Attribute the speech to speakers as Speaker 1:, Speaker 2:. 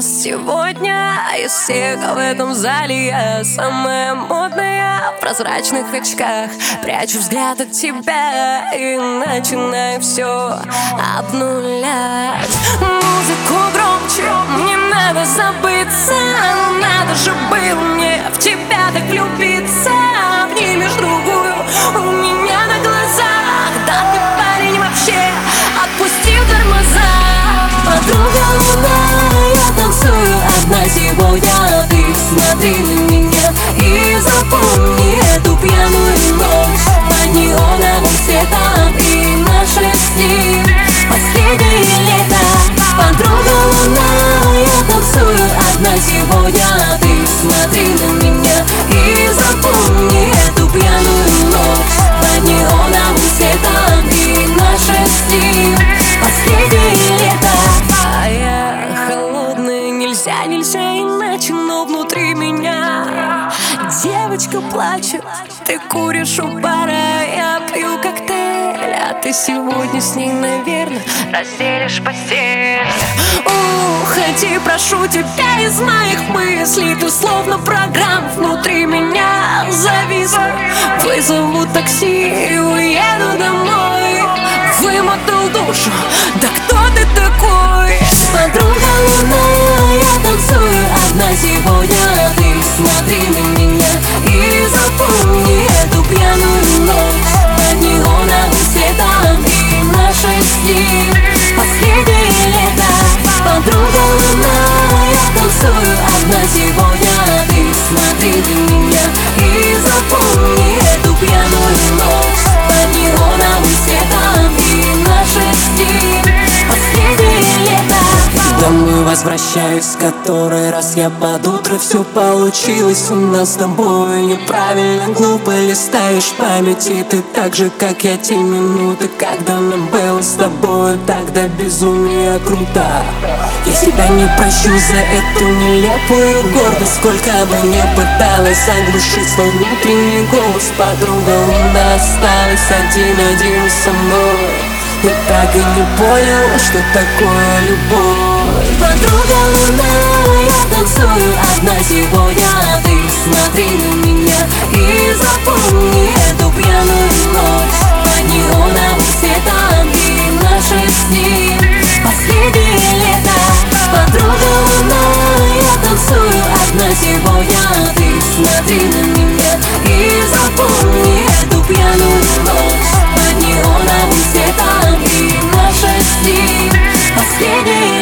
Speaker 1: Сегодня из всех в этом зале я самая модная. В прозрачных очках Прячу взгляд от тебя И начинаю все обнулять. Музыку громче, мне надо забыться Надо же было мне в тебя так влюбиться
Speaker 2: одна сегодня Ты смотри на меня и запомни
Speaker 1: холодная, нельзя, иначе Но внутри меня девочка плачет. Ты куришь у бара, я пью коктейль А ты сегодня с ней, наверное, разделишь постель. Уходи, прошу тебя из моих мыслей Ты словно программ внутри меня зависла. Вызову такси и уеду домой Вымотал душу, да
Speaker 2: одна сегодня
Speaker 3: Домой возвращаюсь, который раз я под утро Все получилось. У нас с тобой Неправильно, глупо листаешь памяти. Ты так же, как я, те минуты Когда нам было с тобой Тогда безумие круто. Я себя не прощу за эту нелепую гордость. Сколько бы не пыталась заглушить свой внутренний голос Подруга луна осталась один-один со мной. И так и не понял, что такое любовь
Speaker 2: Подруга луна, я танцую. Одна сегодня Ты смотри на меня и запомни эту пьяную ночь. Под неоновым светом и наше с ним последнее лето. Подруга луна, я танцую. Одна сегодня Ты смотри на меня и запомни эту пьяную ночь. Под неоновым светом и наше с ним последнее